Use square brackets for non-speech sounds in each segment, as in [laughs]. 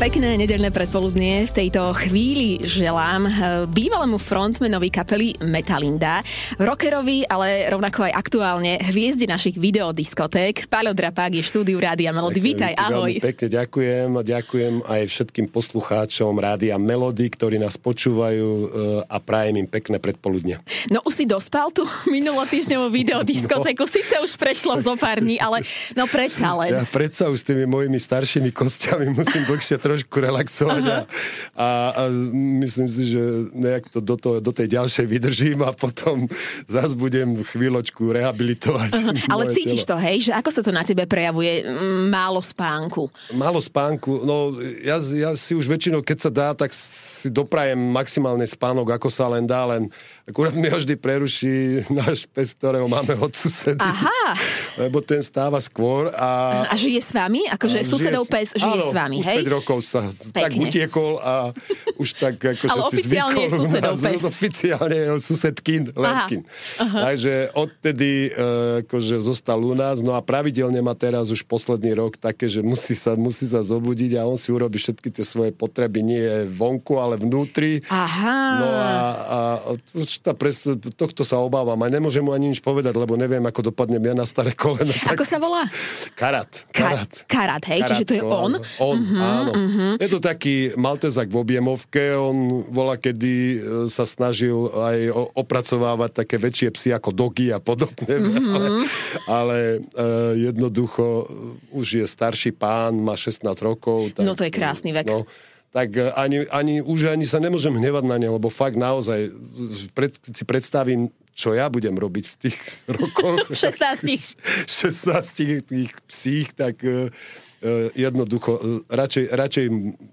Pekné nedelné predpoludnie v tejto chvíli želám eh, bývalému frontmanovi kapely Metalinda, rockerovi, ale rovnako aj aktuálne hviezdi našich videodiskoték. Paľo Drapák je štúdiu Rádia Melody. Vítaj, ahoj. Pekne ďakujem a ďakujem aj všetkým poslucháčom Rádia Melody, ktorí nás počúvajú eh, a prajem im pekné predpoludne. No už si dospal tú [laughs] minulotýždňovú [laughs] videodiskotéku, no. síce už prešlo zo pár dní, ale no predsa len. Ja predsa už s tými mojimi staršími kostiami musím dlhšie trošku relaxovať a, a, a myslím si, že nejak to do, to, do tej ďalšej vydržím a potom zase budem chvíľočku rehabilitovať. Uh-huh. Ale cítiš telo. to, hej, že ako sa to na tebe prejavuje? Málo spánku. Málo spánku, no ja, ja si už väčšinou, keď sa dá, tak si doprajem maximálne spánok, ako sa len dá, len Akurát mi ho vždy preruší náš pes, ktorého máme od susedy. Aha. [laughs] Lebo ten stáva skôr. A, a žije s vami? Akože susedov pes žije áno, s vami, už hej? 5 rokov sa Pekne. tak utiekol a už tak akože Ale si oficiálne zvykol. je susedov pes. Oficiálne je susedkin, Lepkin. Takže odtedy uh, akože zostal u nás, no a pravidelne má teraz už posledný rok také, že musí sa, musí sa zobudiť a on si urobí všetky tie svoje potreby nie vonku, ale vnútri. Aha. No a, a tá pres, tohto sa obávam a nemôžem mu ani nič povedať, lebo neviem, ako dopadnem ja na staré koleno. Tak... Ako sa volá? Karat. Karat, karat hej, karat, čiže to je on? On, uh-huh, áno. Uh-huh. Je to taký maltezak v objemovke, on volá, kedy e, sa snažil aj opracovávať také väčšie psy ako dogy a podobne, uh-huh. [laughs] ale, ale uh, jednoducho e, už je starší pán, má 16 rokov. Tak, no to je krásny vek. No, tak e, ani, ani, už ani sa nemôžem hnevať na ne, lebo fakt naozaj pred, si predstavím, čo ja budem robiť v tých [laughs] rokoch. 16. 16 [laughs] tých psích, tak uh, jednoducho uh, radšej, radšej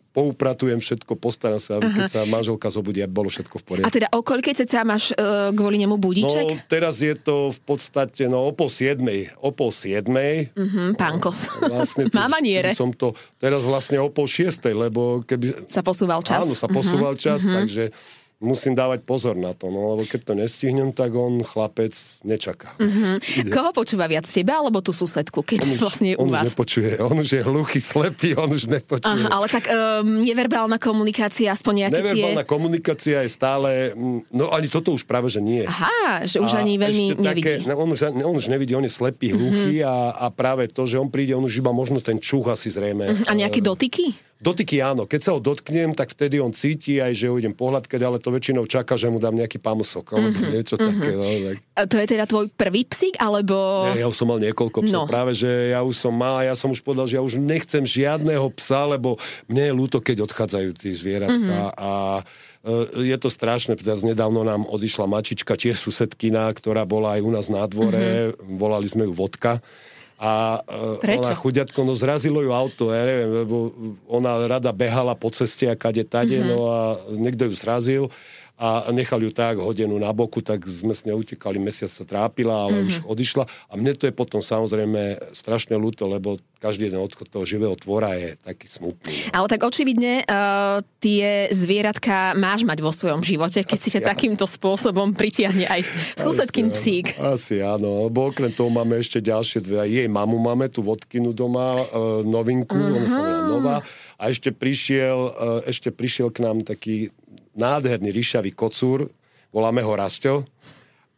poupratujem všetko, postaram sa, aby keď sa manželka zobudí, bolo všetko v poriadku. A teda o koľkej ceca máš uh, kvôli nemu budíček? No, teraz je to v podstate, no, o pol siedmej. O pol siedmej. Uh-huh, pánko. Vlastne [laughs] Má maniere. Som to teraz vlastne o pol šiestej, lebo keby... Sa posúval čas. Áno, sa posúval uh-huh, čas, uh-huh. takže musím dávať pozor na to, no lebo keď to nestihnem, tak on chlapec nečaká. Mm-hmm. Koho počúva viac teba, alebo tú susedku, keď on už, vlastne je on u vás? On už nepočuje, on už je hluchý, slepý, on už nepočuje. Aha, ale tak um, neverbálna komunikácia, aspoň nejaké Neverbálna tie... komunikácia je stále, mm, no ani toto už práve, že nie. Aha, že už A ani veľmi nevidí. Také, no, on, už, on už nevidí, on je slepý, hluchý mm-hmm. a, a práve to, že on príde, on už iba možno ten čuch asi zrejme. Mm-hmm. A nejaké dotyky? Dotyky áno, keď sa ho dotknem, tak vtedy on cíti aj, že ho idem pohľadkať, ale to väčšinou čaká, že mu dám nejaký pamusok, alebo mm-hmm. niečo mm-hmm. také. No, tak. A to je teda tvoj prvý psík, alebo... Nie, ja už som mal niekoľko psov, no. práve, že ja už som mal, ja som už povedal, že ja už nechcem žiadného psa, lebo mne je ľúto, keď odchádzajú tí zvieratka mm-hmm. a e, je to strašné, teraz nedávno nám odišla mačička, tiež susedkina, ktorá bola aj u nás na dvore, mm-hmm. volali sme ju Vodka a e, Prečo? ona chuďatko, no zrazilo ju auto, ja neviem, lebo ona rada behala po ceste a kade tade, mm-hmm. no a niekto ju zrazil a nechal ju tak hodinu na boku, tak sme s ňou utekali, mesiac sa trápila, ale mm-hmm. už odišla. A mne to je potom samozrejme strašne ľúto, lebo každý jeden odchod toho živého tvora je taký smutný. Ale tak očividne uh, tie zvieratka máš mať vo svojom živote, keď asi si ťa takýmto spôsobom pritiahne aj susedkým psík. Asi áno, lebo okrem toho máme ešte ďalšie dve. Jej mamu máme, tu vodkinu doma, uh, novinku, uh-huh. ona sa volá Nová. A ešte prišiel, uh, ešte prišiel k nám taký nádherný ríšavý kocúr, voláme ho Rasto,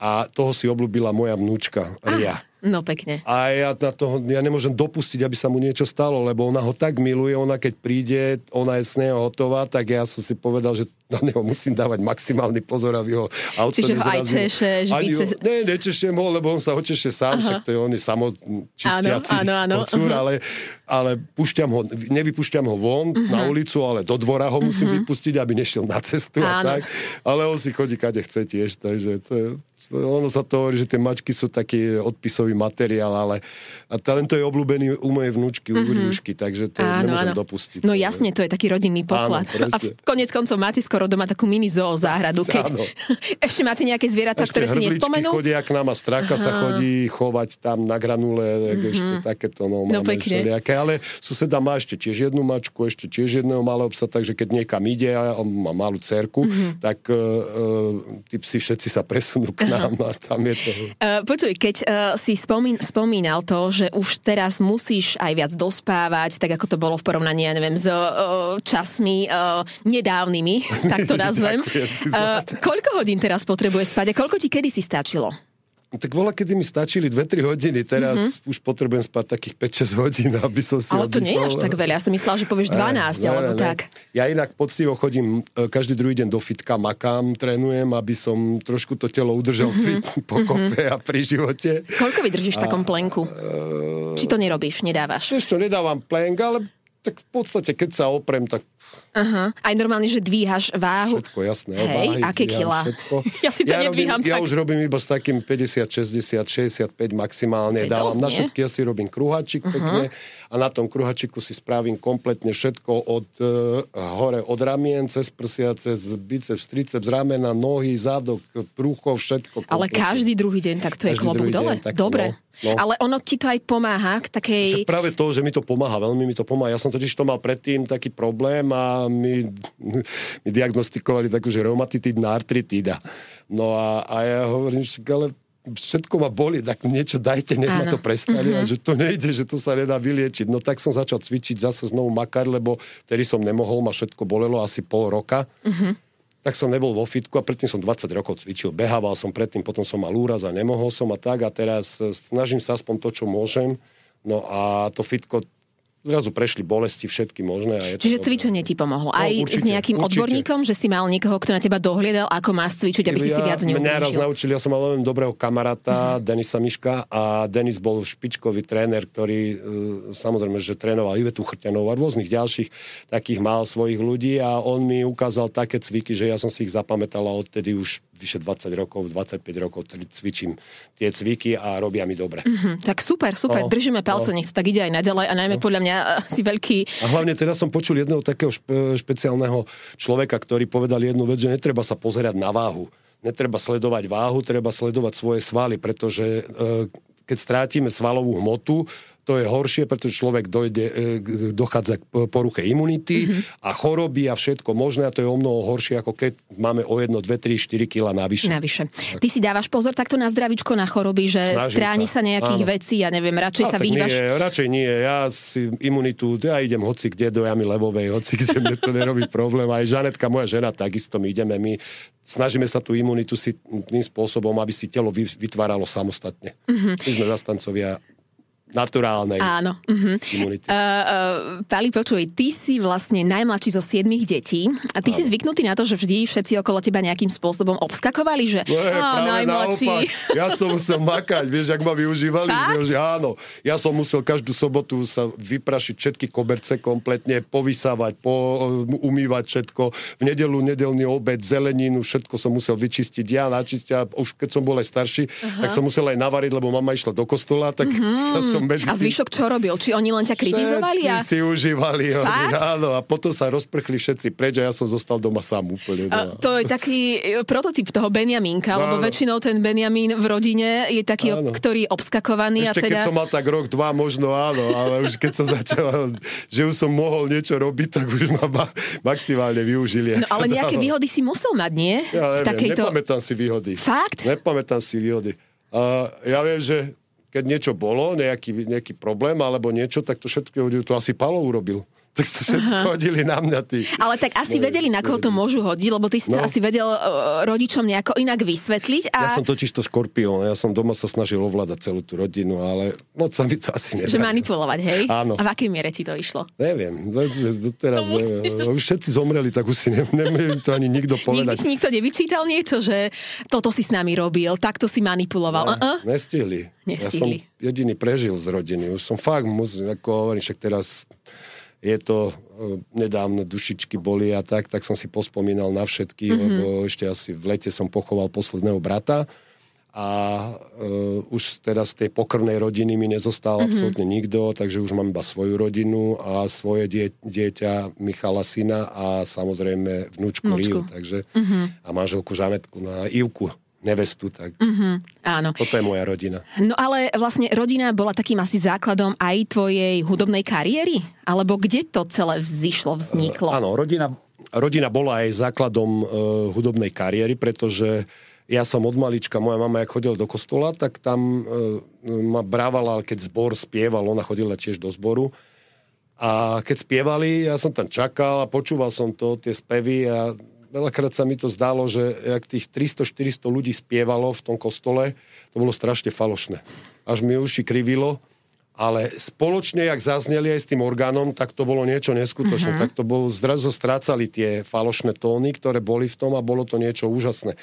a toho si oblúbila moja vnúčka, Ria. No pekne. A ja, na toho, ja nemôžem dopustiť, aby sa mu niečo stalo, lebo ona ho tak miluje, ona keď príde, ona je s neho hotová, tak ja som si povedal, že na neho musím dávať maximálny pozor, aby ho auto Čiže ho aj češeš, více... Ho, ne, nečešiem ho, lebo on sa očeše sám, Aha. však to je on je samočistiaci áno, áno, áno, kocúr, ale, ale ho, nevypúšťam ho von uh-huh. na ulicu, ale do dvora ho musím uh-huh. vypustiť, aby nešiel na cestu áno. a tak. Ale on si chodí, kade chce tiež, takže to je, ono sa to hovorí, že tie mačky sú taký odpisový materiál, ale a talento je obľúbený u mojej vnúčky, u mm-hmm. takže to áno, nemôžem áno. dopustiť. No jasne, to je taký rodinný poklad. Áno, a v konec koncov máte skoro skoro doma takú mini zoo záhradu. Keď... [laughs] Ešte máte nejaké zvieratá, ktoré si nespomenú? chodia k nám a straka Aha. sa chodí chovať tam na granule, mm-hmm. ešte takéto, no, no pekne. Všelijaké, ale suseda má ešte tiež jednu mačku, ešte tiež jedného malého psa, takže keď niekam ide a on má malú cerku, mm-hmm. tak uh, tí psi všetci sa presunú k nám a tam je to... Uh, počuj, keď uh, si spomín, spomínal to, že už teraz musíš aj viac dospávať, tak ako to bolo v porovnaní, ja neviem, s uh, časmi uh, nedávnymi, [laughs] tak to [laughs] nazvem. uh, koľko hodín teraz potrebuješ spať a koľko ti kedy si stačilo? Tak vola, kedy mi stačili 2-3 hodiny, teraz mm-hmm. už potrebujem spať takých 5-6 hodín, aby som si Ale to nie je až tak veľa, ja som myslela, že povieš 12, ne, alebo ne, tak. Ja inak poctivo chodím e, každý druhý deň do fitka, makám, trénujem, aby som trošku to telo udržal mm-hmm. pri pokope mm-hmm. a pri živote. Koľko vydržíš v takom plenku? Uh, Či to nerobíš, nedávaš? Ešte nedávam plenk, ale tak v podstate, keď sa oprem, tak Aha. Aj normálne, že dvíhaš váhu. Všetko, jasné. Hej, váhy, aké kila? [laughs] ja si to ja nedvíham robím, tak. Ja už robím iba s takým 50, 60, 65 maximálne. To Dávam na všetky, ja si robím kruhačik uh-huh. pekne a na tom kruhačiku si spravím kompletne všetko od uh, hore, od ramien, cez prsia, cez biceps, triceps, ramena, nohy, zadok, prúcho, všetko. Kompletne. Ale každý druhý deň tak to je klobúk dole. Deň, tak, Dobre. No. No. Ale ono ti to aj pomáha k takej... Že práve to, že mi to pomáha, veľmi mi to pomáha. Ja som totiž to mal predtým taký problém a mi, [laughs] mi diagnostikovali takú, že reumatitidná artritída. No a, a ja hovorím, že ale všetko ma boli, tak niečo dajte, nech ma to prestane mm-hmm. a že to nejde, že to sa nedá vyliečiť. No tak som začal cvičiť, zase znovu makať, lebo vtedy som nemohol, ma všetko bolelo asi pol roka. Mm-hmm tak som nebol vo fitku a predtým som 20 rokov cvičil. Behával som predtým, potom som mal úraz a nemohol som a tak a teraz e, snažím sa aspoň to, čo môžem. No a to fitko zrazu prešli bolesti všetky možné. A je Čiže to cvičenie ti pomohlo. No, Aj určite, s nejakým určite. odborníkom, že si mal niekoho, kto na teba dohliadal, ako máš cvičiť, aby ja, si si viac neublížil? Mňa raz naučili, ja som mal veľmi dobrého kamaráta, uh-huh. Denisa Miška a Denis bol špičkový tréner, ktorý uh, samozrejme, že trénoval Ivetu Chrťanov a rôznych ďalších takých mal svojich ľudí a on mi ukázal také cviky, že ja som si ich zapamätal a odtedy už vyše 20 rokov, 25 rokov cvičím tie cviky a robia mi dobre. Mm-hmm, tak super, super, no, držíme palce, no. nech to tak ide aj naďalej a najmä no. podľa mňa si veľký... A hlavne teraz som počul jedného takého špe- špeciálneho človeka, ktorý povedal jednu vec, že netreba sa pozerať na váhu. Netreba sledovať váhu, treba sledovať svoje svaly, pretože e, keď strátime svalovú hmotu, to je horšie, pretože človek dojde, e, dochádza k poruche imunity mm-hmm. a choroby a všetko možné a to je o mnoho horšie, ako keď máme o 1, 2, 3, 4 kg navyše. Navyše. Ty si dávaš pozor takto na zdravičko, na choroby, že Snažím stráni sa, sa nejakých Áno. vecí, ja neviem, radšej no, sa vyhýbaš? Nie, radšej nie, ja si imunitu, ja idem hoci kde do jamy levovej, hoci kde mne to nerobí problém. Aj Žanetka, moja žena, takisto my ideme, my snažíme sa tú imunitu si tým spôsobom, aby si telo vytváralo samostatne. Mm-hmm. My sme zastancovia naturálnej Áno. Uh-huh. imunity. Uh, uh, Pali, počuj, ty si vlastne najmladší zo siedmých detí a ty Áno. si zvyknutý na to, že vždy všetci okolo teba nejakým spôsobom obskakovali, že je, á, najmladší. Naopak. Ja som musel makať, vieš, ak ma využívali. Že, áno, ja som musel každú sobotu sa vyprašiť všetky koberce kompletne, povysávať, po, umývať všetko. V nedelu nedelný obed, zeleninu, všetko som musel vyčistiť. Ja načistiť, a už keď som bol aj starší, uh-huh. tak som musel aj navariť, lebo mama išla do kostola, tak [laughs] uh-huh. som medzi A zvyšok čo robil? Či oni len ťa kritizovali? Všetci a... si užívali. Oni, áno, a potom sa rozprchli všetci preč a ja som zostal doma sám úplne. A to je taký e, prototyp toho Benjamínka, áno. lebo väčšinou ten Benjamín v rodine je taký, áno. ktorý je obskakovaný. Ešte a teda... keď som mal tak rok, dva možno áno, ale už keď som [laughs] začal, že už som mohol niečo robiť, tak už ma- maximálne využili. No ale nejaké dalo. výhody si musel mať, nie? Ja neviem, takejto... nepamätám si výhody. Fakt? Nepamätám si výhody. Uh, ja viem, že keď niečo bolo, nejaký, nejaký problém alebo niečo, tak to všetko to asi Palo urobil tak to všetko hodili na mňa. Tí. Ale tak asi Moje, vedeli, na koho to môžu hodiť, lebo ty si no. to asi vedel uh, rodičom nejako inak vysvetliť. A... Ja som totiž to škorpión, ja som doma sa snažil ovládať celú tú rodinu, ale moc sa mi to asi nedá. Že manipulovať, hej? Áno. A v akej miere ti to išlo? Neviem, teraz no, neviem. Už všetci zomreli, tak už si neviem to ani nikto [laughs] povedať. Nikdy si nikto nevyčítal niečo, že toto si s nami robil, takto si manipuloval. Ne, uh-uh. Nestihli. Nestihli. Ja som jediný prežil z rodiny. Už som fakt, musím, ako hovorím, však teraz je to e, nedávno dušičky boli a tak, tak som si pospomínal na všetky, mm-hmm. lebo ešte asi v lete som pochoval posledného brata a uh, už teda z tej pokrvnej rodiny mi nezostal mm-hmm. absolútne nikto, takže už mám iba svoju rodinu a svoje die, dieťa Michala syna a samozrejme vnúčku, Riu, takže mm-hmm. a manželku Žanetku na Ivku nevestu, tak mm-hmm, áno. toto je moja rodina. No ale vlastne rodina bola takým asi základom aj tvojej hudobnej kariéry? Alebo kde to celé vzýšlo, vzniklo? Uh, áno, rodina, rodina bola aj základom uh, hudobnej kariéry, pretože ja som od malička, moja mama, jak chodila do kostola, tak tam uh, ma brávala, keď zbor spieval, ona chodila tiež do zboru. A keď spievali, ja som tam čakal a počúval som to, tie spevy a veľakrát sa mi to zdalo, že jak tých 300-400 ľudí spievalo v tom kostole, to bolo strašne falošné. Až mi uši krivilo, ale spoločne, jak zazneli aj s tým orgánom, tak to bolo niečo neskutočné. Uh-huh. Tak to bolo, zrazu strácali tie falošné tóny, ktoré boli v tom a bolo to niečo úžasné.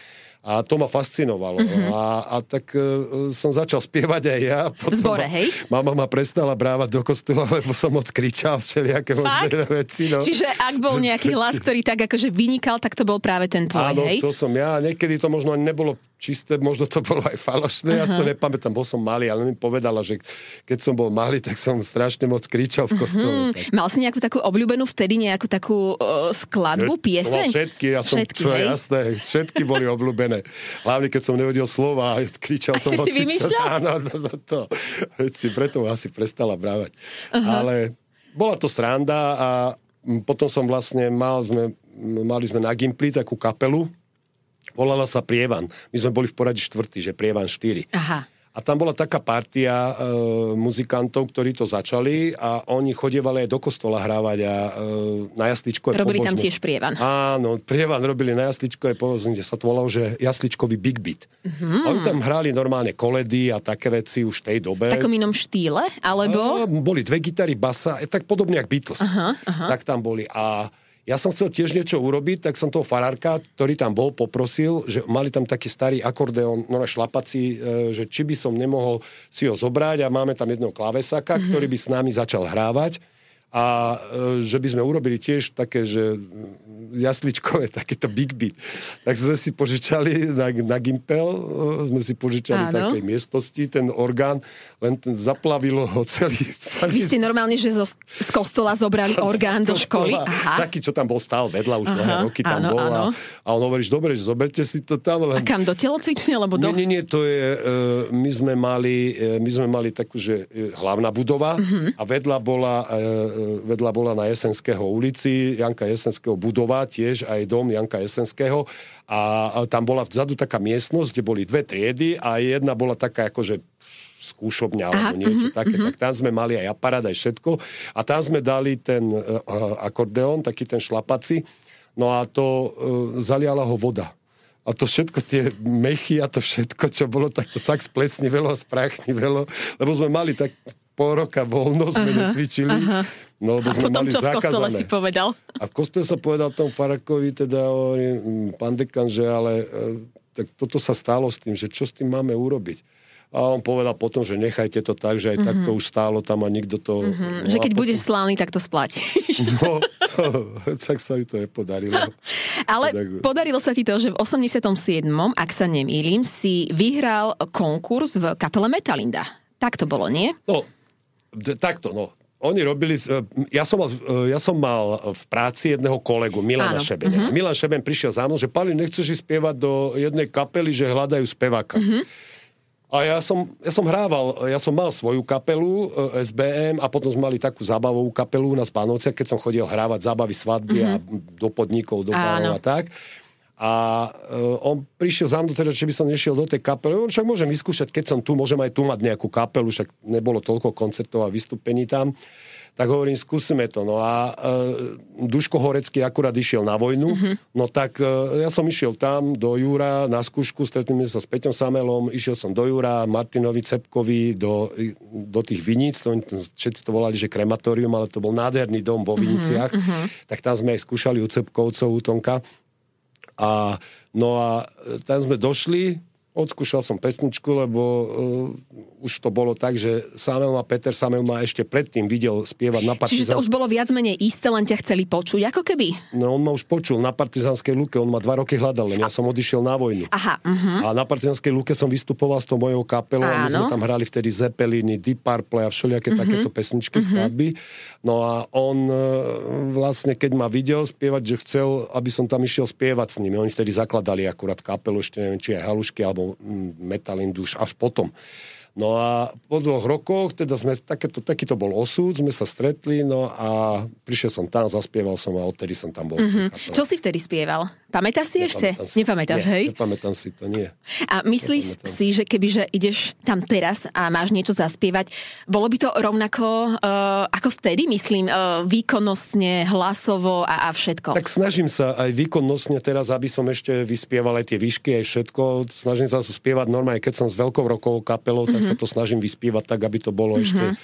A to ma fascinovalo. Uh-huh. A, a tak uh, som začal spievať aj ja. Potom Zbore, hej? Mama ma prestala brávať do kostola, lebo som moc kričal všelijaké možné veci. No. Čiže ak bol nejaký hlas, ktorý tak akože vynikal, tak to bol práve ten tvoj, Áno, hej? chcel som ja. Niekedy to možno nebolo čisté, možno to bolo aj falošné, uh-huh. ja si to nepamätám, bol som malý, ale mi povedala, že keď som bol malý, tak som strašne moc kričal v kostole. Uh-huh. Mal si nejakú takú obľúbenú vtedy nejakú takú uh, skladbu, pieseň? všetky, ja som, všetky, čo, jasné, všetky boli obľúbené. Hlavne, keď som nevedel slova [laughs] kričal a som si si vymýšľal? [laughs] Áno, no, no, to, si preto asi prestala brávať. Uh-huh. Ale bola to sranda a potom som vlastne mal, sme, mali sme na Gimply takú kapelu, volala sa Prievan. My sme boli v poradí štvrtý, že Prievan 4. Aha. A tam bola taká partia e, muzikantov, ktorí to začali a oni chodievali aj do kostola hrávať a e, na jasličkové Robili pobožnosť. tam tiež prievan. Áno, prievan robili na jasličkové pobožnosť, sa to volalo, že jasličkový big beat. Mm-hmm. Oni tam hrali normálne koledy a také veci už v tej dobe. V takom inom štýle, alebo? A, boli dve gitary, basa, tak podobne ako Beatles. Aha, aha. Tak tam boli. A ja som chcel tiež niečo urobiť, tak som toho farárka, ktorý tam bol, poprosil, že mali tam taký starý akordeón, no na šlapací, e, že či by som nemohol si ho zobrať a máme tam jedného klávesaka, mm-hmm. ktorý by s nami začal hrávať a e, že by sme urobili tiež také, že jasličkové, [laughs] takéto big beat. Tak sme si požičali na, na Gimpel, sme si požičali Áno. také miestnosti, ten orgán, len ten zaplavilo ho celý. celý... Vy ste normálne, že zo, z kostola zobrali [laughs] orgán do školy? Aha. Taký, čo tam bol stál vedľa, už dlhé roky tam áno, bol. Áno. A, a on hovorí, dobre, že zoberte si to tam. Len... A kam, do telocvične? Lebo do... Nie, nie, nie, to je, uh, my sme mali, uh, my sme mali takú, že uh, hlavná budova uh-huh. a vedľa bola, uh, vedľa bola na Jesenského ulici, Janka Jesenského budova tiež aj dom Janka Jesenského a tam bola vzadu taká miestnosť, kde boli dve triedy a jedna bola taká akože skúšobňa alebo Aha, niečo uh-huh, také, uh-huh. tak tam sme mali aj aparát, aj všetko a tam sme dali ten uh, akordeón, taký ten šlapaci, no a to uh, zaliala ho voda. A to všetko, tie mechy a to všetko, čo bolo, tak to tak splesnivelo a spráchnivelo, lebo sme mali tak pol roka voľno, sme aha, necvičili. Aha. No, lebo sme a potom mali čo v kostole si povedal? A v kostole sa povedal tomu Farakovi, teda hovorí, mm, pán dekan, že ale e, tak toto sa stalo s tým, že čo s tým máme urobiť. A on povedal potom, že nechajte to tak, že aj mm-hmm. tak to už stálo tam a nikto to... Mm-hmm. No že keď potom... budeš slávny, tak to splatí. [laughs] No, to, tak sa mi to nepodarilo. [laughs] Ale tak... podarilo sa ti to, že v 87., ak sa nemýlim, si vyhral konkurs v kapele Metalinda. Tak to bolo, nie? No, takto, no oni robili, e, ja som, mal, e, ja som mal v práci jedného kolegu, Milana Šebenia. Uh-huh. Milan Šeben prišiel za mnou, že Pali, nechceš spievať do jednej kapely, že hľadajú speváka. Uh-huh. A ja som, ja som hrával, ja som mal svoju kapelu e, SBM a potom sme mali takú zábavovú kapelu na Spánovciach, keď som chodil hrávať zábavy svadby uh-huh. a do podnikov, do barov a tak. A uh, on prišiel za mnou teda, či by som nešiel do tej kapely. On však môžem vyskúšať, keď som tu, môžem aj tu mať nejakú kapelu, však nebolo toľko koncertov a vystúpení tam. Tak hovorím, skúsime to. No a uh, Duško Horecký akurát išiel na vojnu, mm-hmm. no tak uh, ja som išiel tam do Júra na skúšku, stretneme sa s Peťom Samelom, išiel som do Júra, Martinovi Cepkovi, do, do tých Viníc, to, všetci to volali, že krematórium, ale to bol nádherný dom vo Viniciach, mm-hmm. tak tam sme aj skúšali u Cepkovcov, u Tonka. A, no a tam sme došli, odskúšal som pesničku, lebo uh, už to bolo tak, že Samuel a Peter Samuel ma ešte predtým videl spievať na partizánskej... Čiže to už bolo viac menej isté, len ťa chceli počuť, ako keby? No on ma už počul na partizánskej luke, on ma dva roky hľadal, len ja som odišiel na vojnu. Aha, uh-huh. A na partizánskej luke som vystupoval s tou mojou kapelou Áno. a my sme tam hrali vtedy Zeppeliny, Deep Purple a všelijaké uh-huh. takéto pesničky, uh-huh. skladby. No a on e, vlastne, keď ma videl spievať, že chcel, aby som tam išiel spievať s nimi. Oni vtedy zakladali akurát kapelu, ešte neviem, či aj halušky, alebo metalindu už až potom. No a po dvoch rokoch, teda sme, takéto, takýto bol osud, sme sa stretli, no a prišiel som tam, zaspieval som a odtedy som tam bol. Mm-hmm. Čo si vtedy spieval? Pamätáš si ešte? Si. Nepamätáš, nie, hej? Nepamätám si to, nie. A myslíš si, si, že kebyže ideš tam teraz a máš niečo zaspievať, bolo by to rovnako uh, ako vtedy, myslím, uh, výkonnostne, hlasovo a, a všetko? Tak snažím sa aj výkonnostne teraz, aby som ešte vyspieval aj tie výšky, aj všetko. Snažím sa spievať normálne, keď som s veľkou rokovou kapelou, tak mm-hmm. sa to snažím vyspievať tak, aby to bolo ešte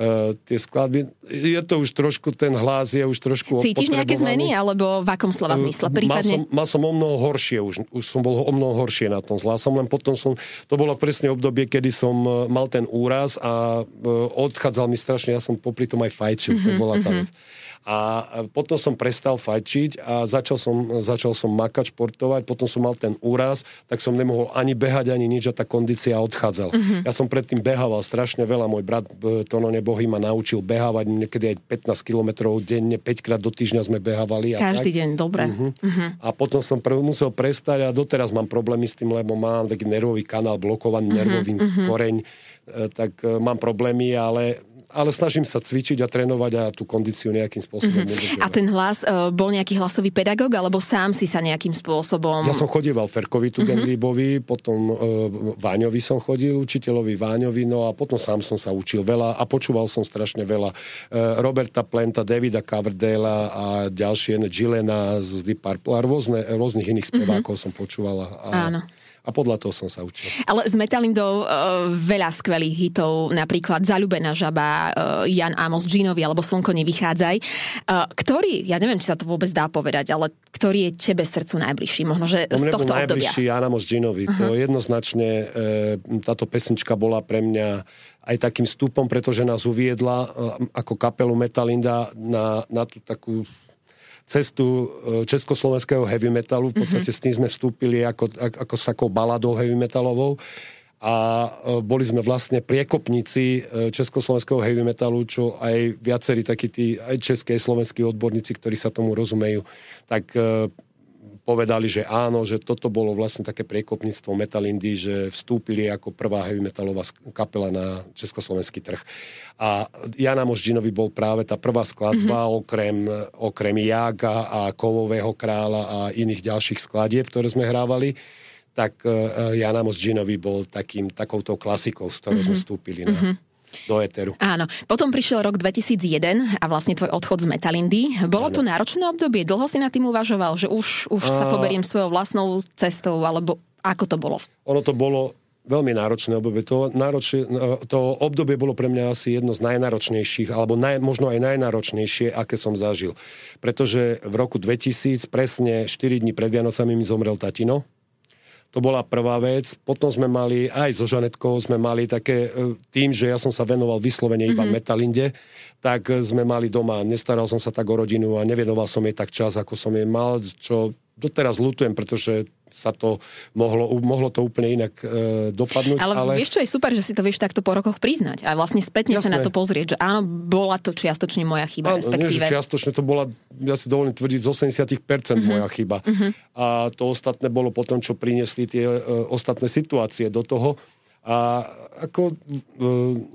uh, tie skladby. Je to už trošku, ten hlas je už trošku Cítiš nejaké zmeny, alebo v akom slova eh, zmysle? Prípadne... Mal, som, mal som o mnoho horšie, už, už som bol o mnoho horšie na tom s hlasom, len potom som, to bolo presne obdobie, kedy som eh, mal ten úraz a uh, odchádzal mi strašne, ja som popri tom aj fajčil, mm-hmm, to mhm, bola tá mm-hmm. vec. A potom som prestal fajčiť a začal som, začal som makať, športovať, potom som mal ten úraz, tak som nemohol ani behať, ani nič a tá kondícia odchádzala. Mm-hmm. Ja som predtým behával strašne veľa, môj brat e, Tono Nebohy ma naučil behávať niekedy aj 15 kilometrov denne, 5 krát do týždňa sme behávali. A Každý tak. deň, dobre. Uh-huh. Uh-huh. A potom som prv, musel prestať a doteraz mám problémy s tým, lebo mám taký nervový kanál blokovaný, uh-huh. nervový uh-huh. koreň, e, tak e, mám problémy, ale ale snažím sa cvičiť a trénovať a tú kondíciu nejakým spôsobom mm-hmm. A ten hlas, uh, bol nejaký hlasový pedagóg, alebo sám si sa nejakým spôsobom... Ja som chodieval Ferkovi tu mm-hmm. potom uh, Váňovi som chodil, učiteľovi Váňovi, no a potom sám som sa učil veľa a počúval som strašne veľa uh, Roberta Plenta, Davida Coverdale a ďalšie, Gillena z Deep Purple a rôzne, rôznych iných spevákov mm-hmm. som počúvala. A, Áno a podľa toho som sa učil. Ale s Metalindou uh, veľa skvelých hitov, napríklad Zaľubená žaba, uh, Jan Amos Ginovi alebo Slnko nevychádzaj. Uh, ktorý, ja neviem, či sa to vôbec dá povedať, ale ktorý je tebe srdcu najbližší? Možno, že z tohto najbližší obdobia. Jan Amos Ginovi. Uh-huh. To jednoznačne, e, táto pesnička bola pre mňa aj takým stupom, pretože nás uviedla e, ako kapelu Metalinda na, na tú takú cestu e, československého heavy metalu. V podstate mm-hmm. s tým sme vstúpili ako, ako s takou baladou heavy metalovou a e, boli sme vlastne priekopníci e, československého heavy metalu, čo aj viacerí takí tí, aj české, slovenskí odborníci, ktorí sa tomu rozumejú, tak povedali, že áno, že toto bolo vlastne také priekopníctvo Metalindy, že vstúpili ako prvá heavy metalová kapela na československý trh. A Jana Moždžinovi bol práve tá prvá skladba, mm-hmm. okrem, okrem Jaga a Kovového kráľa a iných ďalších skladieb, ktoré sme hrávali, tak uh, Jana Moždžinovi bol takým, takouto klasikou, s ktorou mm-hmm. sme vstúpili na, mm-hmm do éteru. Áno. Potom prišiel rok 2001 a vlastne tvoj odchod z Metalindy. Bolo Áno. to náročné obdobie? Dlho si na tým uvažoval, že už, už a... sa poberiem svojou vlastnou cestou, alebo ako to bolo? Ono to bolo veľmi náročné obdobie. To, náročné, to obdobie bolo pre mňa asi jedno z najnáročnejších, alebo naj, možno aj najnáročnejšie, aké som zažil. Pretože v roku 2000, presne 4 dní pred Vianocami mi zomrel tatino to bola prvá vec. Potom sme mali, aj so Žanetkou sme mali také, e, tým, že ja som sa venoval vyslovene iba mm-hmm. metalinde, tak sme mali doma, nestaral som sa tak o rodinu a nevenoval som jej tak čas, ako som jej mal, čo doteraz lutujem, pretože sa to mohlo, mohlo to úplne inak e, dopadnúť. Ale, ale vieš, čo je super, že si to vieš takto po rokoch priznať a vlastne spätne Jasné. sa na to pozrieť, že áno, bola to čiastočne moja chyba. Áno, respektíve... nie, čiastočne to bola, ja si dovolím tvrdiť, z 80% mm-hmm. moja chyba. Mm-hmm. A to ostatné bolo potom, čo priniesli tie e, ostatné situácie do toho. A ako, e,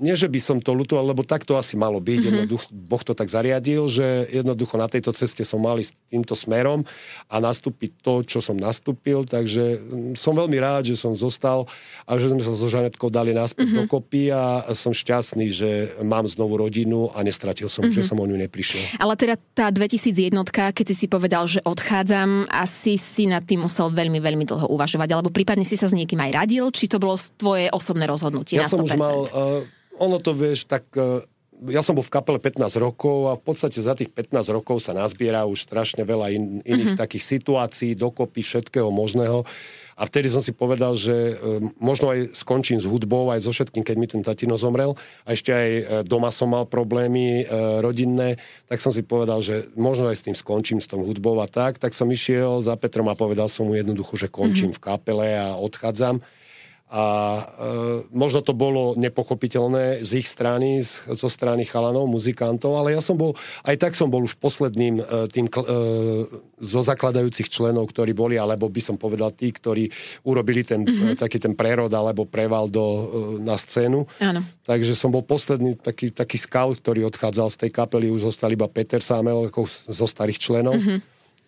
nie že by som to lutoval, lebo tak to asi malo byť. Mm-hmm. Jednoducho, boh to tak zariadil, že jednoducho na tejto ceste som mali s týmto smerom a nastúpiť to, čo som nastúpil. Takže mm, som veľmi rád, že som zostal a že sme sa so Žanetkou dali naspäť mm-hmm. dokopy a som šťastný, že mám znovu rodinu a nestratil som, mm-hmm. že som o ňu neprišiel. Ale teda tá 2001, keď si si povedal, že odchádzam, asi si nad tým musel veľmi, veľmi dlho uvažovať, alebo prípadne si sa s niekým aj radil, či to bolo tvoje osobné rozhodnutie ja na 100%. som už mal, uh, ono to vieš, tak uh, ja som bol v kapele 15 rokov a v podstate za tých 15 rokov sa nazbiera už strašne veľa in, iných mm-hmm. takých situácií, dokopy všetkého možného A vtedy som si povedal, že e, možno aj skončím s hudbou, aj so všetkým, keď mi ten tatino zomrel. A ešte aj e, doma som mal problémy e, rodinné, tak som si povedal, že možno aj s tým skončím, s tom hudbou a tak. Tak som išiel za Petrom a povedal som mu jednoducho, že končím mm-hmm. v kapele a odchádzam. A e, možno to bolo nepochopiteľné z ich strany, z, zo strany chalanov, muzikantov, ale ja som bol, aj tak som bol už posledným e, tým e, zo zakladajúcich členov, ktorí boli, alebo by som povedal tí, ktorí urobili ten, mm-hmm. taký ten prerod alebo preval do, e, na scénu. Áno. Takže som bol posledný taký, taký scout, ktorý odchádzal z tej kapely, už zostal iba Peter Samel, ako zo starých členov. Mm-hmm.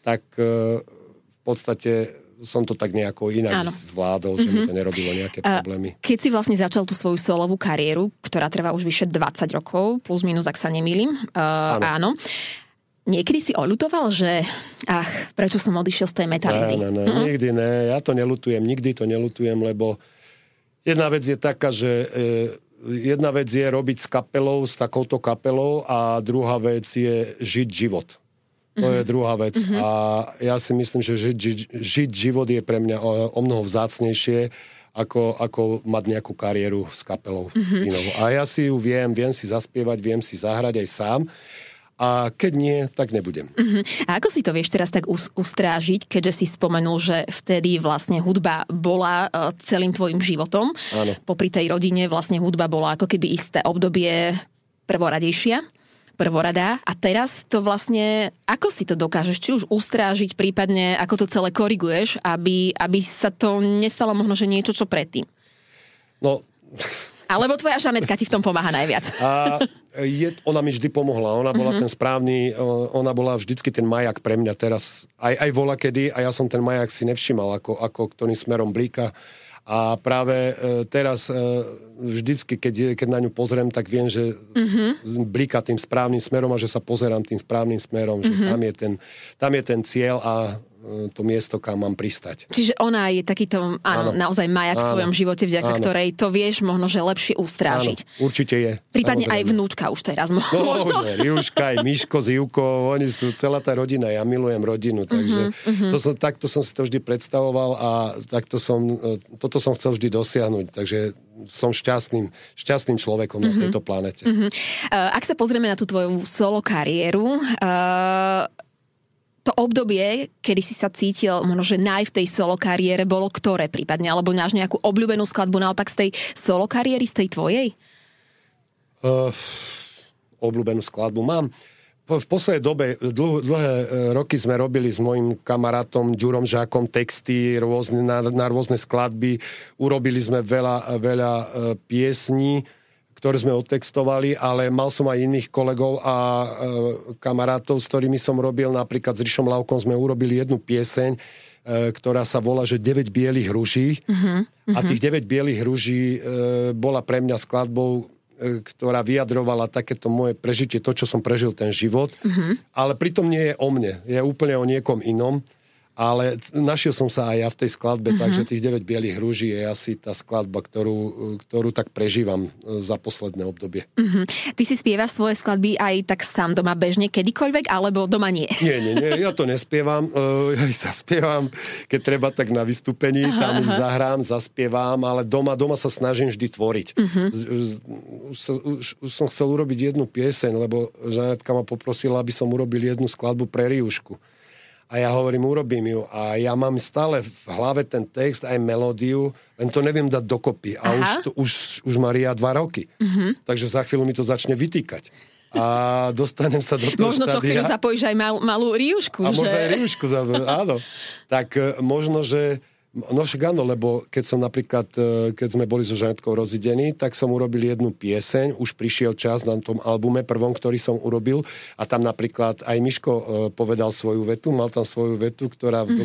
Tak e, v podstate som to tak nejako inak Áno. zvládol, že mm-hmm. mi to mhm. nerobilo nejaké problémy. Keď si vlastne začal tú svoju solovú kariéru, ktorá trvá už vyše 20 rokov, plus minus, ak sa nemýlim, uh, áno. áno. Niekedy si oľutoval, že ach, prečo som odišiel z tej metaliny? Ne, ne, ne, mm-hmm. nikdy ne, ja to nelutujem, nikdy to nelutujem, lebo jedna vec je taká, že e, jedna vec je robiť s kapelou, s takouto kapelou a druhá vec je žiť život. To je mhm. druhá vec. Mm-hmm. A ja si myslím, že žiť, žiť, žiť život je pre mňa o, o mnoho vzácnejšie, ako, ako mať nejakú kariéru s kapelou mm-hmm. inou. A ja si ju viem, viem si zaspievať, viem si zahrať aj sám. A keď nie, tak nebudem. Uh-huh. A ako si to vieš teraz tak ustrážiť, keďže si spomenul, že vtedy vlastne hudba bola uh, celým tvojim životom. Áno. Popri tej rodine vlastne hudba bola ako keby isté obdobie prvoradejšia prvoradá a teraz to vlastne, ako si to dokážeš, či už ustrážiť, prípadne ako to celé koriguješ, aby, aby sa to nestalo možno, že niečo, čo predtým? No... Alebo tvoja Žanetka ti v tom pomáha najviac. A je, ona mi vždy pomohla, ona bola mm-hmm. ten správny, ona bola vždycky ten majak pre mňa teraz, aj, aj vola kedy a ja som ten majak si nevšimal, ako, ako ktorým smerom blíka a práve e, teraz e, vždycky, keď, keď na ňu pozriem, tak viem, že mm-hmm. blíka tým správnym smerom a že sa pozerám tým správnym smerom, mm-hmm. že mhm. tam je, ten, tam je ten cieľ a to miesto, kam mám pristať. Čiže ona je takýto, áno, áno. naozaj majak áno. v tvojom živote, vďaka áno. ktorej to vieš možno, že lepšie ustrážiť. Áno, určite je. Prípadne samozrejme. aj vnúčka už teraz. No, možno. Už Riuška, aj Miško s Ivkou, oni sú celá tá rodina, ja milujem rodinu, takže uh-huh, to som, takto som si to vždy predstavoval a takto som, e, toto som chcel vždy dosiahnuť, takže som šťastným, šťastným človekom uh-huh. na tejto planete. Uh-huh. Uh, ak sa pozrieme na tú tvoju solo kariéru, uh, to obdobie, kedy si sa cítil možno, že naj v tej solo kariére bolo ktoré prípadne? Alebo máš nejakú obľúbenú skladbu naopak z tej solo kariéry, z tej tvojej? Uh, obľúbenú skladbu mám. V poslednej dobe, dlh, dlhé e, roky sme robili s mojim kamarátom Ďurom Žákom texty rôzne, na, na rôzne skladby. Urobili sme veľa, veľa e, piesní ktoré sme odtextovali, ale mal som aj iných kolegov a e, kamarátov, s ktorými som robil, napríklad s Rišom Lavkom sme urobili jednu pieseň, e, ktorá sa volá, že 9 bielých rúží. Uh-huh, uh-huh. A tých 9 bielých rúží e, bola pre mňa skladbou, e, ktorá vyjadrovala takéto moje prežitie, to, čo som prežil ten život. Uh-huh. Ale pritom nie je o mne, je úplne o niekom inom ale našiel som sa aj ja v tej skladbe, uh-huh. takže tých 9 bielých rúží je asi tá skladba, ktorú, ktorú tak prežívam e, za posledné obdobie. Uh-huh. Ty si spievaš svoje skladby aj tak sám doma bežne kedykoľvek, alebo doma nie? Nie, nie, nie, ja to nespievam, uh, ja ich [laughs] zaspievam, keď treba tak na vystúpení, uh-huh, tam ich zahrám, zaspievam, ale doma, doma sa snažím vždy tvoriť. Uh-huh. Už, sa, už, už som chcel urobiť jednu pieseň, lebo Žanetka ma poprosila, aby som urobil jednu skladbu pre Riušku a ja hovorím, urobím ju. A ja mám stále v hlave ten text, aj melódiu, len to neviem dať dokopy. A už, to, už, už Maria dva roky. Uh-huh. Takže za chvíľu mi to začne vytýkať. A dostanem sa do toho Možno čo chvíľu zapojíš aj mal, malú riušku. A že? možno aj riušku, áno. [laughs] Tak e, možno, že No však áno, lebo keď som napríklad, e, keď sme boli so Žanetkou rozidení, tak som urobil jednu pieseň, už prišiel čas na tom albume prvom, ktorý som urobil a tam napríklad aj Miško e, povedal svoju vetu, mal tam svoju vetu, ktorá mm-hmm.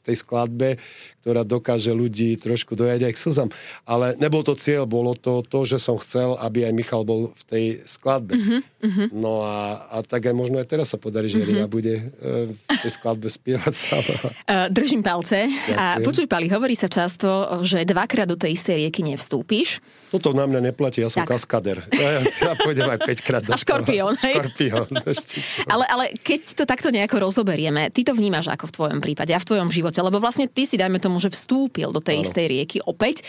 V tej skladbe, ktorá dokáže ľudí trošku dojať aj k slzam. Ale nebol to cieľ, bolo to to, že som chcel, aby aj Michal bol v tej skladbe. Uh-huh, No a, a tak aj možno aj teraz sa podarí, že uh-huh. Ria bude uh, v tej skladbe spievať sama. Uh, držím palce. Ďakujem. A počuj, Pali, hovorí sa často, že dvakrát do tej istej rieky nevstúpiš. Toto na mňa neplatí, ja som tak. kaskader. Ja, ja pôjdem aj 5 krát do škorpión, hej? Škorpión. ale, ale keď to takto nejako rozoberieme, ty to vnímaš ako v tvojom prípade a v tvojom živote živote? Lebo vlastne ty si, dajme tomu, že vstúpil do tej ano. istej rieky opäť,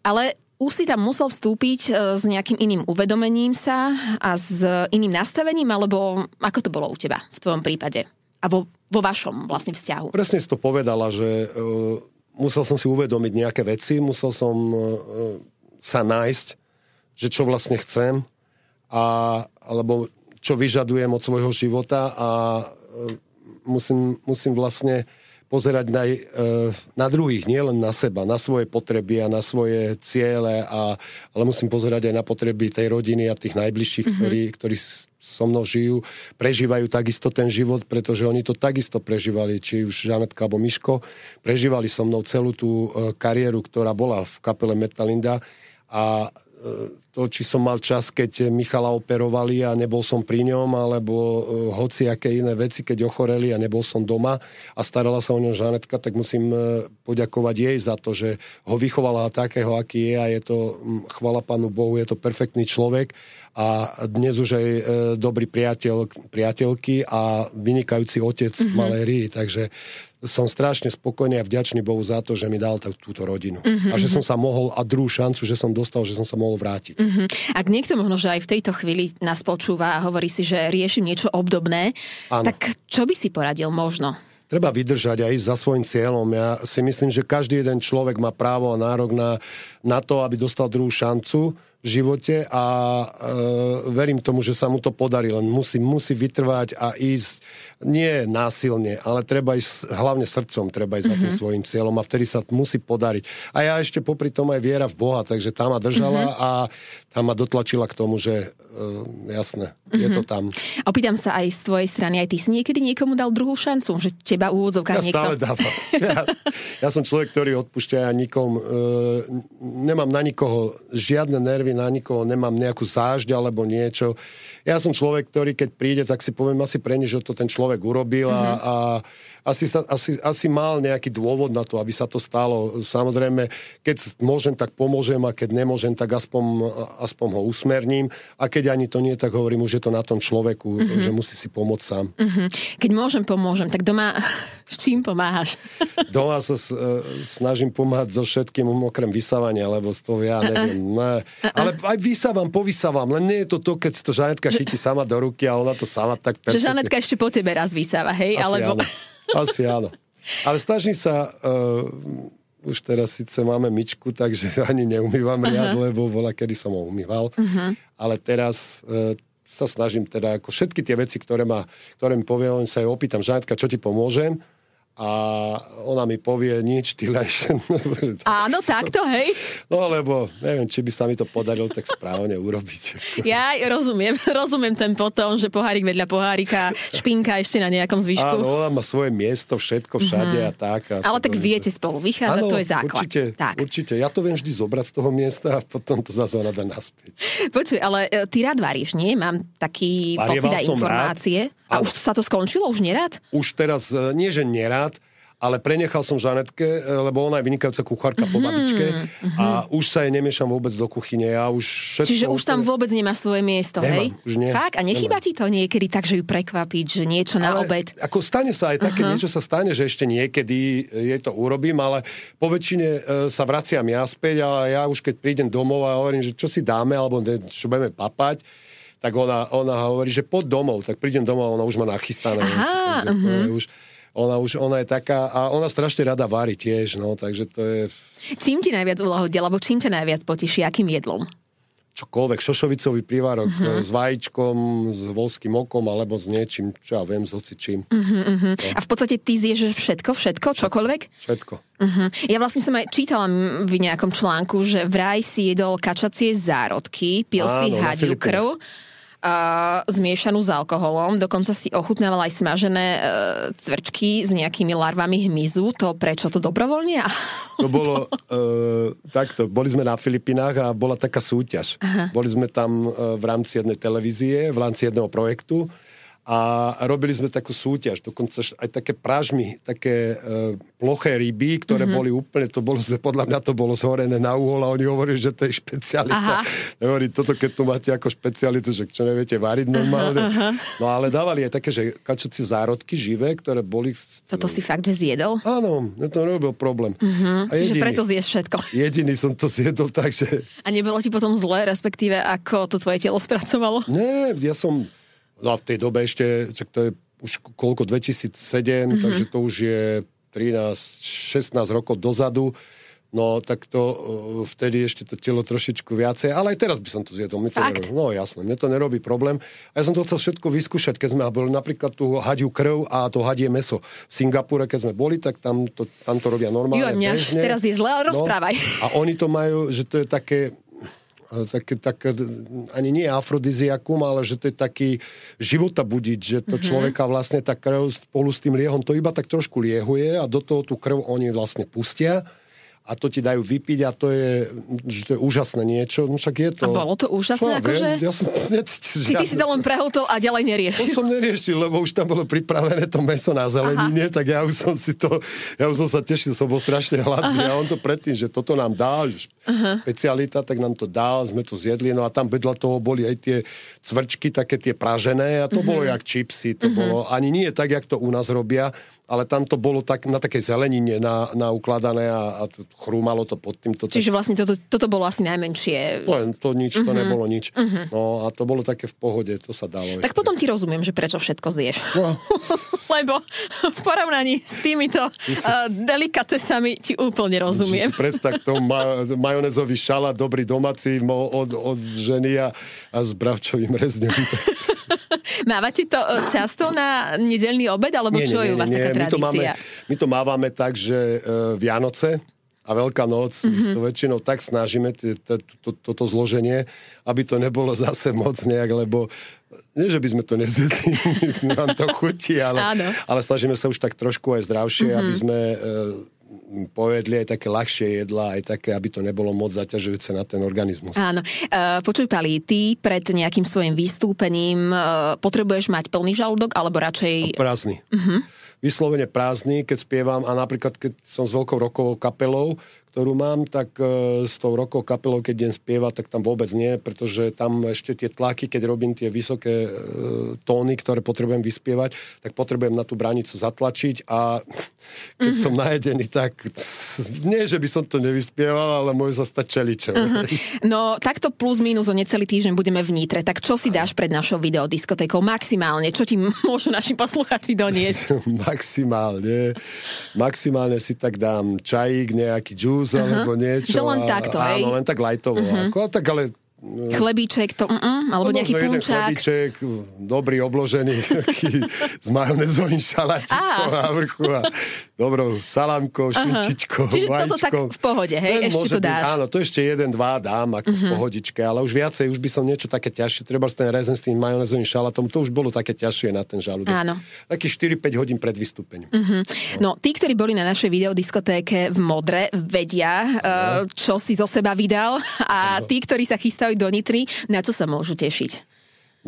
ale už si tam musel vstúpiť e, s nejakým iným uvedomením sa a s iným nastavením, alebo ako to bolo u teba v tvojom prípade? A vo, vo vašom vlastne vzťahu? Presne si to povedala, že uh, musel som si uvedomiť nejaké veci, musel som uh, sa nájsť, že čo vlastne chcem, a, alebo čo vyžadujem od svojho života a uh, musím, musím vlastne pozerať na, e, na druhých, nielen na seba, na svoje potreby a na svoje ciele, a, ale musím pozerať aj na potreby tej rodiny a tých najbližších, mm-hmm. ktorí, ktorí so mnou žijú, prežívajú takisto ten život, pretože oni to takisto prežívali, či už Žanetka alebo Miško, prežívali so mnou celú tú e, kariéru, ktorá bola v kapele Metalinda a to, či som mal čas, keď Michala operovali a nebol som pri ňom, alebo e, hoci aké iné veci, keď ochoreli a nebol som doma a starala sa o ňom Žanetka, tak musím e, poďakovať jej za to, že ho vychovala takého, aký je a je to, chvala Pánu Bohu, je to perfektný človek a dnes už aj e, dobrý priateľ, priateľky a vynikajúci otec mm-hmm. Malérii, takže som strašne spokojný a vďačný Bohu za to, že mi dal t- túto rodinu. Mm-hmm. A že som sa mohol, a druhú šancu, že som dostal, že som sa mohol vrátiť. Mm-hmm. Ak niekto možno, že aj v tejto chvíli nás počúva a hovorí si, že riešim niečo obdobné, ano. tak čo by si poradil možno? treba vydržať a ísť za svojim cieľom. Ja si myslím, že každý jeden človek má právo a nárok na, na to, aby dostal druhú šancu v živote a e, verím tomu, že sa mu to podarí, len musí, musí vytrvať a ísť nie násilne, ale treba ísť hlavne srdcom, treba ísť mm-hmm. za tým mhm. svojim cieľom a vtedy sa musí podariť. A ja ešte popri tom aj viera v Boha, takže tá ma držala mm-hmm. a tá ma dotlačila k tomu, že uh, jasné, mm-hmm. je to mhm. tam. Opýtam sa aj z tvojej strany, aj ty si niekedy niekomu dal druhú šancu, že teba úvodzovka ja niekto... stále dávam. [laughs] Ja, ja som človek, ktorý odpúšťa a nikom, uh, nemám na nikoho žiadne nervy, na nikoho nemám nejakú zážď alebo niečo. Ja som človek, ktorý keď príde, tak si poviem asi pre ne, že to ten človek urobil a, mm-hmm. a asi, sa, asi, asi mal nejaký dôvod na to, aby sa to stalo. Samozrejme, keď môžem, tak pomôžem a keď nemôžem, tak aspoň, aspoň ho usmerním. A keď ani to nie, tak hovorím už je to na tom človeku, mm-hmm. že musí si pomôcť sám. Mm-hmm. Keď môžem, pomôžem. Tak doma [laughs] s čím pomáhaš? [laughs] doma sa s, uh, snažím pomáhať so všetkým, okrem vysávania, lebo z toho ja neviem. Ne. Ale aj vysávam, povysávam, len nie je to to, keď si to Žanetka chytí sama do ruky a ona to sama tak perfektne. Že Žanetka ešte po tebe raz vysáva, hej? Asi alebo... áno. Asi áno. Ale snažím sa, uh, už teraz síce máme myčku, takže ani neumývam uh-huh. riad, lebo bola, kedy som ho umýval. Uh-huh. Ale teraz uh, sa snažím teda, ako všetky tie veci, ktoré, ma, ktoré mi povie, on sa jej opýtam, Žanetka, čo ti pomôžem? A ona mi povie nič, ty lež. [laughs] Áno, takto, hej? No, lebo neviem, či by sa mi to podarilo tak správne urobiť. [laughs] Ja rozumiem, rozumiem ten potom, že pohárik vedľa pohárika, špinka ešte na nejakom zvyšku. Áno, ona má svoje miesto, všetko všade mm-hmm. a tak. A Ale tak viete spolu vychádzať, to je základ. Určite, tak. určite. Ja to viem vždy zobrať z toho miesta a potom to zase ona dá naspäť. Počuj, ale e, ty rád varíš, nie? Mám taký pocit a informácie. Rád. A už sa to skončilo? Už nerád? Už teraz, e, nie že nerád, ale prenechal som Žanetke, e, lebo ona je vynikajúca kuchárka mm-hmm, po mhm, babičke mm-hmm. a už sa jej nemiešam vôbec do kuchyne. Ja už všetko, Čiže už tam vôbec nemáš svoje miesto, nemám, hej? Už nie, Fakt? A nechýba ti to niekedy tak, že ju prekvapiť, že niečo na ale obed? Ako stane sa aj také, uh-huh. niečo sa stane, že ešte niekedy jej to urobím, ale po väčšine e, sa vraciam ja späť a ja už keď prídem domov a hovorím, že čo si dáme, alebo ne, čo budeme papať, tak ona, ona hovorí, že pod domov, tak prídem domov a ona už má nachystané. Aha, uh-huh. to je mhm. už, ona už, ona je taká, a ona strašne rada varí tiež, no, takže to je... Čím ti najviac ulohodil, alebo čím ťa najviac poteší, akým jedlom? čokoľvek, šošovicový prívarok uh-huh. s vajíčkom, s volským okom alebo s niečím, čo ja viem, s hocičím. Uh-huh, uh-huh. No. A v podstate ty zješ všetko, všetko, čokoľvek? Všetko. Uh-huh. Ja vlastne som aj čítala v nejakom článku, že vraj si jedol kačacie zárodky, pil Áno, si hadiu krv uh, zmiešanú s alkoholom. Dokonca si ochutnával aj smažené uh, cvrčky s nejakými larvami hmyzu. To prečo? To dobrovoľne? [laughs] To bolo uh, takto. Boli sme na Filipinách a bola taká súťaž. Aha. Boli sme tam uh, v rámci jednej televízie, v rámci jedného projektu a robili sme takú súťaž, dokonca aj také pražmy, také e, ploché ryby, ktoré mm-hmm. boli úplne, to bolo, podľa mňa to bolo zhorené na uhol a oni hovorili, že to je špecialita. Hovorí, toto keď tu máte ako špecialitu, že čo neviete variť normálne. Aha, aha. No ale dávali aj také, že kačacie zárodky živé, ktoré boli... Toto si fakt, že zjedol? Áno, to nerobil problém. Mm-hmm. A jediný, Čiže preto zješ všetko. Jediný som to zjedol, takže... A nebolo ti potom zle, respektíve ako to tvoje telo spracovalo? Nie, ja som No a v tej dobe ešte, to je už koľko, 2007, mm-hmm. takže to už je 13, 16 rokov dozadu. No, tak to uh, vtedy ešte to telo trošičku viacej, ale aj teraz by som to zjedol. Mne to nerobí, no jasné, mne to nerobí problém. A ja som to chcel všetko vyskúšať, keď sme boli napríklad tú hadiu krv a to hadie meso. V Singapúre, keď sme boli, tak tam to, tam to robia normálne. Jo, mňa teraz je zle, ale no, rozprávaj. A oni to majú, že to je také, také, také, ani nie afrodiziakum, ale že to je taký života budiť, že to mm-hmm. človeka vlastne tá krv spolu s tým liehom to iba tak trošku liehuje a do toho tú krv oni vlastne pustia a to ti dajú vypiť a to je, že to je úžasné niečo. No však je to... A bolo to úžasné? Čo, akože... ja som necítil, Či ty si to len prehotol a ďalej neriešil? To som neriešil, lebo už tam bolo pripravené to meso na zelenine, Aha. tak ja už som si to, ja už som sa tešil, som bol strašne hladný Aha. a on to predtým, že toto nám dá, Aha. špecialita, tak nám to dal, sme to zjedli, no a tam vedľa toho boli aj tie cvrčky, také tie pražené a to uh-huh. bolo jak čipsy, to uh-huh. bolo ani nie tak, jak to u nás robia, ale tam to bolo tak, na takej zelenine na, na ukladané a, a chrúmalo to pod tým. Toto... Čiže vlastne toto, toto bolo asi najmenšie. To, to nič, uh-huh. to mhm. nebolo nič. Uh-huh. No a to bolo také v pohode, to sa dalo. Tak ešte. potom ti rozumiem, že prečo všetko zješ. No. [laughs] Lebo v porovnaní s týmito uh, delikatesami ti úplne rozumiem. Predstav to ma, [laughs] majonezový šala, dobrý domáci od, od ženy a, a s bravčovým rezňom. [laughs] Mávate to e, často na nedelný obed, alebo nie, čo nie, je u vás nie, taká tradícia? My to, máme, my to mávame tak, že uh, Vianoce, a Veľká noc, mm-hmm. my mhm. to väčšinou tak snažíme, toto zloženie, aby to nebolo zase moc nejak, lebo nie, že by sme to nezjedli, [laughs] nám to chutí, ale, ale snažíme sa už tak trošku aj zdravšie, mm-hmm. aby sme e, povedli aj také ľahšie jedla, aj také, aby to nebolo moc zaťažujúce na ten organizmus. Áno. Uh, počuj, Pali, ty pred nejakým svojim vystúpením uh, potrebuješ mať plný žalúdok, alebo radšej... Prázdny. Uh-huh. Vyslovene prázdny, keď spievam a napríklad, keď som s veľkou rokovou kapelou, ktorú mám, tak e, s tou rokou kapelou, keď idem spievať, tak tam vôbec nie, pretože tam ešte tie tlaky, keď robím tie vysoké e, tóny, ktoré potrebujem vyspievať, tak potrebujem na tú branicu zatlačiť a [laughs] keď mm-hmm. som najedený, tak nie, že by som to nevyspieval, ale môže sa stať čeličo. Uh-huh. No takto plus minus o necelý týždeň budeme v Nitre, tak čo si dáš pred našou videodiskotékou maximálne? Čo ti [laughs] môžu naši posluchači doniesť? [laughs] maximálne. Maximálne si tak dám čajík, nejaký džús uh-huh. alebo niečo. Že len takto, a, Áno, len tak lajtovo. Uh-huh. Ako, tak ale Chlebíček, to, mm, alebo no, nejaký punčák. chlebíček, dobrý obložený, [laughs] s majonezovým šalatíkom na vrchu a dobrou salámkou, šunčičkou, Čiže vajíčkou. toto tak v pohode, hej, Ten ešte to dáš. Byť, áno, to ešte jeden, dva dám ako uh-huh. v mhm. pohodičke, ale už viacej, už by som niečo také ťažšie, treba ten rezen s tým majonezovým šalatom, to už bolo také ťažšie na ten žalúdok. Áno. Taký 4-5 hodín pred vystúpením. Uh-huh. No, tí, ktorí boli na našej videodiskotéke v Modre, vedia, uh, čo si zo seba vydal a uh-huh. tí, ktorí sa chystajú do Nitry, na čo sa môžu tešiť?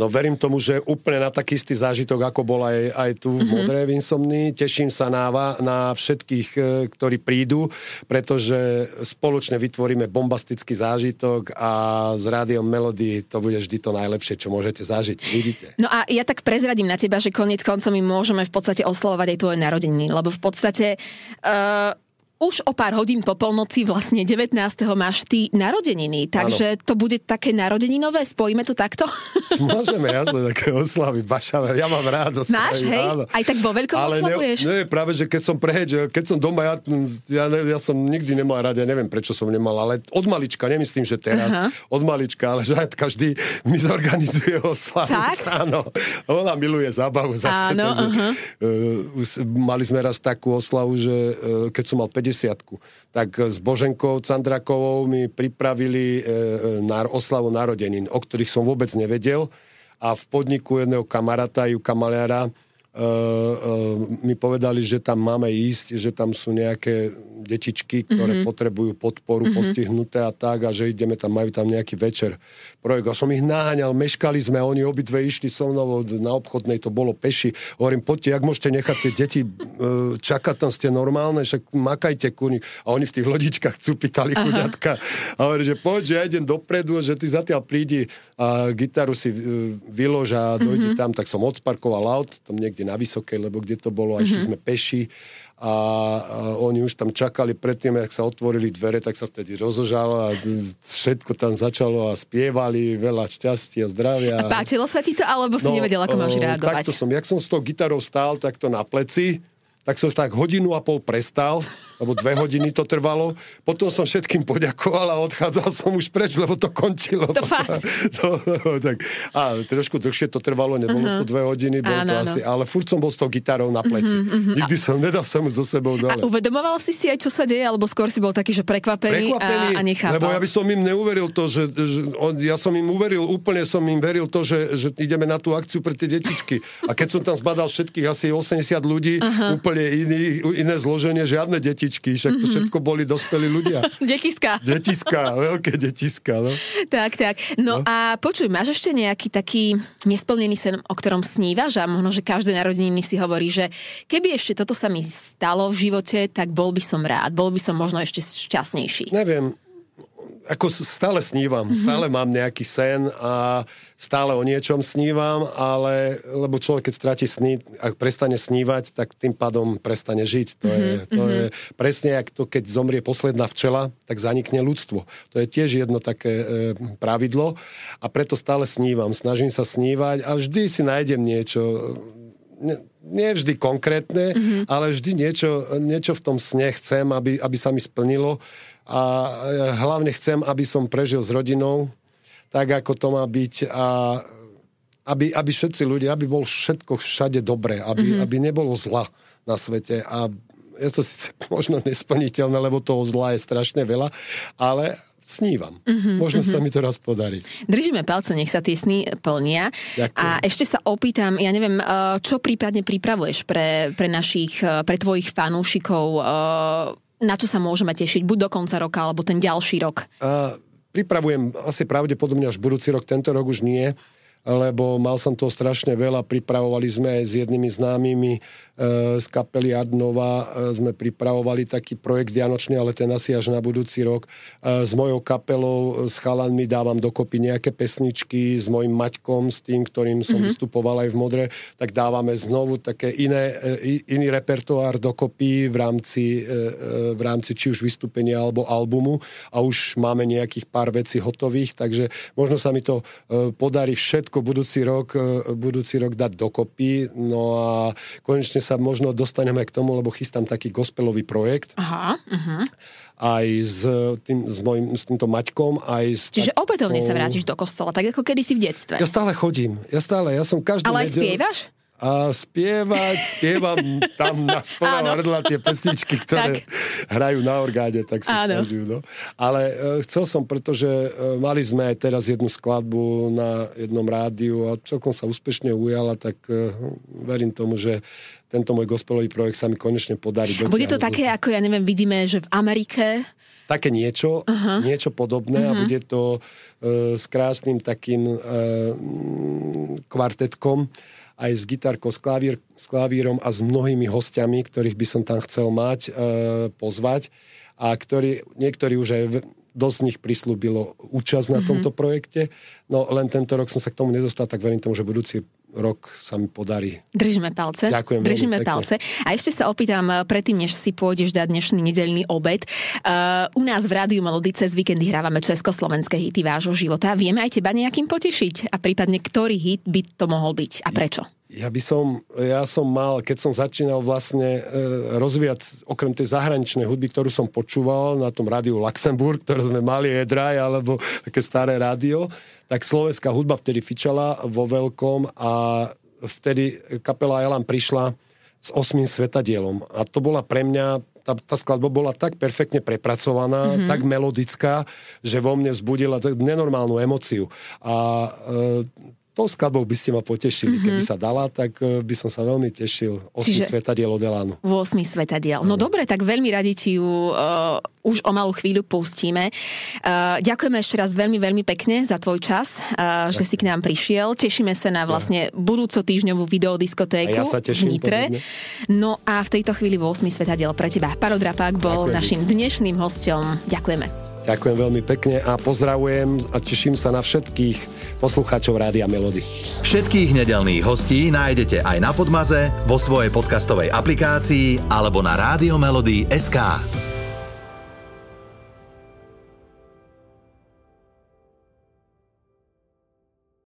No verím tomu, že úplne na taký istý zážitok, ako bol aj, aj tu v mm-hmm. Modrej Vinsomni. Teším sa na, na všetkých, e, ktorí prídu, pretože spoločne vytvoríme bombastický zážitok a s rádiom Melody to bude vždy to najlepšie, čo môžete zažiť. Vidíte. No a ja tak prezradím na teba, že koniec koncom my môžeme v podstate oslovovať aj tvoje narodeniny, lebo v podstate uh, už o pár hodín po polnoci, vlastne 19. máš ty narodeniny, takže ano. to bude také narodeninové, spojíme to takto? [laughs] Môžeme, jasne, také oslavy, bašavé, ja mám rád oslavy. Máš, hej? Áno. Aj tak vo veľkom Ale oslavuješ? Ne, ne, práve, že keď som preheď, keď som doma, ja, ja, ja som nikdy nemal rád, ja neviem, prečo som nemal, ale od malička, nemyslím, že teraz, uh-huh. od malička, ale že každý mi zorganizuje oslavu. Fakt? [laughs] Áno, ona miluje zábavu zase. Áno, takže, uh-huh. uh, mali sme raz takú oslavu, že uh, keď som mal 50 50 tak s Boženkou Candrakovou mi pripravili e, na oslavu narodenín, o ktorých som vôbec nevedel. A v podniku jedného kamaráta, ju kamaliara, uh, uh, mi povedali, že tam máme ísť, že tam sú nejaké detičky, ktoré mm-hmm. potrebujú podporu, mm-hmm. postihnuté a tak, a že ideme tam, majú tam nejaký večer projekt. A som ich naháňal, meškali sme, oni obidve išli so mnou na obchodnej, to bolo peši. Hovorím, poďte, jak môžete nechať tie deti uh, čakať, tam ste normálne, však makajte kurník. A oni v tých lodičkách cupitali chuďatka. A hovorím, že poď, že ja idem dopredu, že ty zatiaľ prídi a gitaru si uh, vylož a dojdi mm-hmm. tam, tak som odparkoval aut, tam niekde na Vysokej, lebo kde to bolo, a išli mm-hmm. sme peši a, a oni už tam čakali predtým, ak sa otvorili dvere, tak sa vtedy rozožalo a všetko tam začalo a spievali, veľa šťastia, zdravia. A páčilo sa ti to, alebo si no, nevedel, ako máš reagovať? Takto som, jak som s tou gitarou stál, takto na pleci, tak som tak hodinu a pol prestal, lebo dve hodiny to trvalo. Potom som všetkým poďakoval a odchádzal som už preč, lebo to končilo. To fakt. To, [laughs] tak. A trošku dlhšie to trvalo, nebolo uh-huh. to dve hodiny, bolo to asi, ale furt som bol s tou gitarou na pleci. Uh-huh, uh-huh. Nikdy som, nedal som so sebou dole. A uvedomoval si si aj, čo sa deje, alebo skôr si bol taký, že prekvapený, prekvapený a, a nechápal? Lebo ja by som im neuveril to, že, že on, ja som im uveril, úplne som im veril to, že, že ideme na tú akciu pre tie detičky. A keď som tam zbadal všetkých asi 80 ľudí, uh-huh. úplne úplne iný, iné zloženie, žiadne detičky, však to mm-hmm. všetko boli dospelí ľudia. [laughs] detiska. Detiska, veľké detiska. No. Tak, tak. No, no a počuj, máš ešte nejaký taký nesplnený sen, o ktorom snívaš a možno, že každé narodeniny si hovorí, že keby ešte toto sa mi stalo v živote, tak bol by som rád, bol by som možno ešte šťastnejší. Neviem, ako stále snívam, mm-hmm. stále mám nejaký sen a stále o niečom snívam, ale lebo človek, keď stráti sny, ak prestane snívať, tak tým pádom prestane žiť. To, mm-hmm. je, to mm-hmm. je presne ako to, keď zomrie posledná včela, tak zanikne ľudstvo. To je tiež jedno také e, pravidlo a preto stále snívam. Snažím sa snívať a vždy si nájdem niečo ne, nie vždy konkrétne, mm-hmm. ale vždy niečo, niečo v tom sne chcem, aby, aby sa mi splnilo a hlavne chcem, aby som prežil s rodinou, tak ako to má byť a aby, aby všetci ľudia, aby bol všetko všade dobré, aby, mm-hmm. aby nebolo zla na svete a je to síce [laughs] možno nesplniteľné, lebo toho zla je strašne veľa, ale snívam. Mm-hmm, Možno mm-hmm. sa mi to raz podarí. Držíme palce, nech sa tie sny plnia. Ďakujem. A ešte sa opýtam, ja neviem, eh, čo prípadne pripravuješ pre, pre našich, eh, pre tvojich fanúšikov na čo sa môžeme tešiť, buď do konca roka, alebo ten ďalší rok? Uh, pripravujem asi pravdepodobne až budúci rok, tento rok už nie lebo mal som toho strašne veľa. Pripravovali sme aj s jednými známymi z kapely Adnova, e, sme pripravovali taký projekt Vianočný, ale ten asi až na budúci rok. E, s mojou kapelou, s chalanmi dávam dokopy nejaké pesničky, s mojim Maťkom, s tým, ktorým som mm-hmm. vystupoval aj v Modre, tak dávame znovu také iné, e, iný repertoár dokopy v rámci, e, e, v rámci či už vystúpenia alebo albumu a už máme nejakých pár vecí hotových, takže možno sa mi to e, podarí všetko budúci rok, e, budúci rok dať dokopy. No a konečne sa možno dostaneme k tomu, lebo chystám taký gospelový projekt. Aha, uh-huh aj s, tým, s, mojim, s týmto Maťkom, aj s Čiže takou... opätovne sa vrátiš do kostola, tak ako kedysi v detstve. Ja stále chodím, ja stále, ja som každý Ale aj nedel... spievaš? a spievať, spievam tam na spolom hrdla tie pesničky, ktoré tak. hrajú na orgáde, tak sa snažím. No. Ale uh, chcel som, pretože uh, mali sme aj teraz jednu skladbu na jednom rádiu a celkom sa úspešne ujala, tak uh, verím tomu, že tento môj gospelový projekt sa mi konečne podarí. A bude to také, ako ja neviem, vidíme, že v Amerike také niečo, uh-huh. niečo podobné uh-huh. a bude to uh, s krásnym takým uh, kvartetkom, aj s gitarkou, s, klavír, s klavírom a s mnohými hostiami, ktorých by som tam chcel mať, e, pozvať a ktorí, niektorí už aj dosť z nich prislúbilo účasť na mm-hmm. tomto projekte. No len tento rok som sa k tomu nedostal, tak verím tomu, že budúci rok sa mi podarí. Držíme palce. Ďakujem Držíme palce. A ešte sa opýtam, eh, predtým, než si pôjdeš dať dnešný nedelný obed. Uh, u nás v Rádiu Melodice z víkendy hrávame československé hity vášho života. Vieme aj teba nejakým potešiť? A prípadne, ktorý hit by to mohol byť a prečo? Ja by som, ja som mal, keď som začínal vlastne e, rozvíjať, okrem tej zahraničnej hudby, ktorú som počúval na tom rádiu Luxemburg, ktoré sme mali, Edraj, alebo také staré rádio, tak slovenská hudba vtedy fičala vo veľkom a vtedy kapela Elan prišla s osmým svetadielom. A to bola pre mňa tá, tá skladba bola tak perfektne prepracovaná, mm-hmm. tak melodická, že vo mne vzbudila tak nenormálnu emociu. A e, tou skladbou by ste ma potešili. Mm-hmm. Keby sa dala, tak e, by som sa veľmi tešil. Osmi Čiže... svetadiel od Elánu. 8 svetadiel. No dobre, tak veľmi radi ti ju uh, už o malú chvíľu pustíme. Uh, ďakujeme ešte raz veľmi, veľmi pekne za tvoj čas, uh, že si k nám prišiel. Tešíme sa na vlastne budúco týždňovú videodiskotéku a ja sa teším, v Nitre. Podobne. No a v tejto chvíli 8 svetadiel pre teba. Parodrapák bol Ďakujem. našim dnešným hosťom. Ďakujeme. Ďakujem veľmi pekne a pozdravujem a teším sa na všetkých poslucháčov Rádia Melody. Všetkých nedelných hostí nájdete aj na Podmaze, vo svojej podcastovej aplikácii alebo na SK.